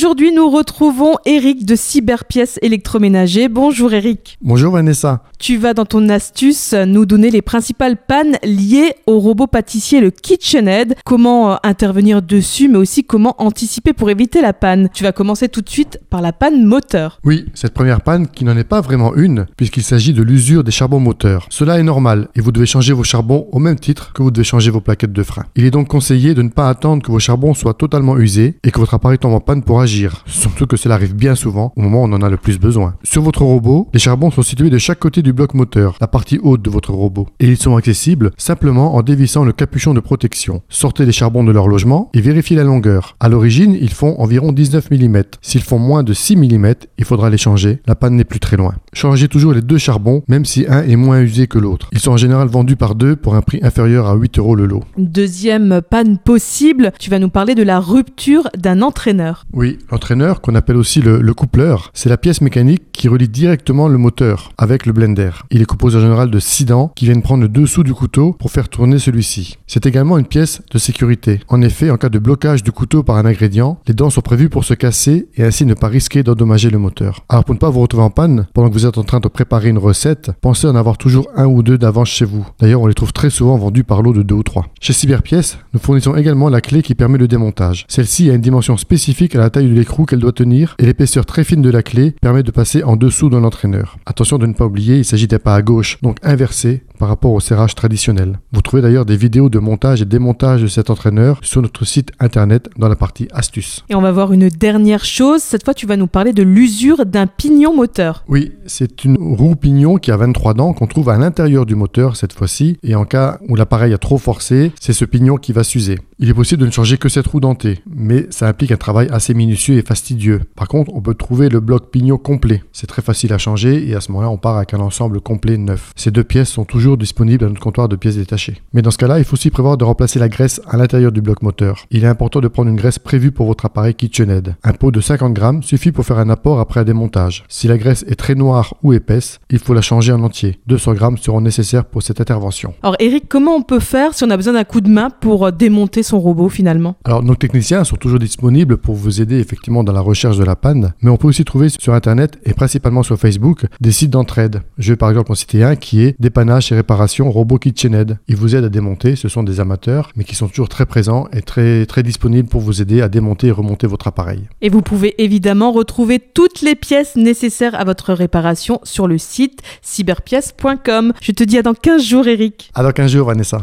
Aujourd'hui, nous retrouvons Eric de Cyberpièces électroménager. Bonjour Eric. Bonjour Vanessa. Tu vas dans ton astuce nous donner les principales pannes liées au robot pâtissier le KitchenAid, comment euh, intervenir dessus, mais aussi comment anticiper pour éviter la panne. Tu vas commencer tout de suite par la panne moteur. Oui, cette première panne qui n'en est pas vraiment une, puisqu'il s'agit de l'usure des charbons moteurs. Cela est normal et vous devez changer vos charbons au même titre que vous devez changer vos plaquettes de frein. Il est donc conseillé de ne pas attendre que vos charbons soient totalement usés et que votre appareil tombe en panne pour agir, surtout que cela arrive bien souvent au moment où on en a le plus besoin. Sur votre robot, les charbons sont situés de chaque côté du bloc moteur, la partie haute de votre robot, et ils sont accessibles simplement en dévissant le capuchon de protection. Sortez les charbons de leur logement et vérifiez la longueur. À l'origine, ils font environ 19 mm. S'ils font moins de 6 mm, il faudra les changer. La panne n'est plus très loin. Changez toujours les deux charbons, même si un est moins usé que l'autre. Ils sont en général vendus par deux pour un prix inférieur à 8 euros le lot. Deuxième panne possible, tu vas nous parler de la rupture d'un entraîneur. Oui, l'entraîneur, qu'on appelle aussi le, le coupleur, c'est la pièce mécanique qui relie directement le moteur avec le blender. Il est composé en général de 6 dents qui viennent prendre le dessous du couteau pour faire tourner celui-ci. C'est également une pièce de sécurité. En effet, en cas de blocage du couteau par un ingrédient, les dents sont prévues pour se casser et ainsi ne pas risquer d'endommager le moteur. Alors pour ne pas vous retrouver en panne pendant que vous êtes en train de préparer une recette, pensez en avoir toujours un ou deux d'avance chez vous. D'ailleurs, on les trouve très souvent vendus par lot de 2 ou 3. Chez Cyberpièces, nous fournissons également la clé qui permet le démontage. Celle-ci a une dimension spécifique à la taille de l'écrou qu'elle doit tenir et l'épaisseur très fine de la clé permet de passer en dessous de l'entraîneur. Attention de ne pas oublier, il s'agit des pas à gauche, donc inversé par rapport au serrage traditionnel. Vous trouvez d'ailleurs des vidéos de montage et démontage de cet entraîneur sur notre site internet dans la partie astuces. Et on va voir une dernière chose. Cette fois, tu vas nous parler de l'usure d'un pignon moteur. Oui, c'est une roue pignon qui a 23 dents qu'on trouve à l'intérieur du moteur cette fois-ci. Et en cas où l'appareil a trop forcé, c'est ce pignon qui va s'user. Il est possible de ne changer que cette roue dentée, mais ça implique un travail assez minutieux et fastidieux. Par contre, on peut trouver le bloc pignon complet. C'est très facile à changer et à ce moment-là, on part avec un ensemble complet neuf. Ces deux pièces sont toujours disponibles à notre comptoir de pièces détachées. Mais dans ce cas-là, il faut aussi prévoir de remplacer la graisse à l'intérieur du bloc moteur. Il est important de prendre une graisse prévue pour votre appareil KitchenAid. Un pot de 50 grammes suffit pour faire un apport après un démontage. Si la graisse est très noire ou épaisse, il faut la changer en entier. 200 grammes seront nécessaires pour cette intervention. Alors Eric, comment on peut faire si on a besoin d'un coup de main pour euh, démonter son robot finalement? Alors nos techniciens sont toujours disponibles pour vous aider effectivement dans la recherche de la panne, mais on peut aussi trouver sur internet et principalement sur Facebook des sites d'entraide. Je vais par exemple en citer un qui est dépannage et réparation robot KitchenAid. Ils vous aident à démonter, ce sont des amateurs, mais qui sont toujours très présents et très très disponibles pour vous aider à démonter et remonter votre appareil. Et vous pouvez évidemment retrouver toutes les pièces nécessaires à votre réparation sur le site cyberpièces.com. Je te dis à dans 15 jours Eric. À dans 15 jours Vanessa.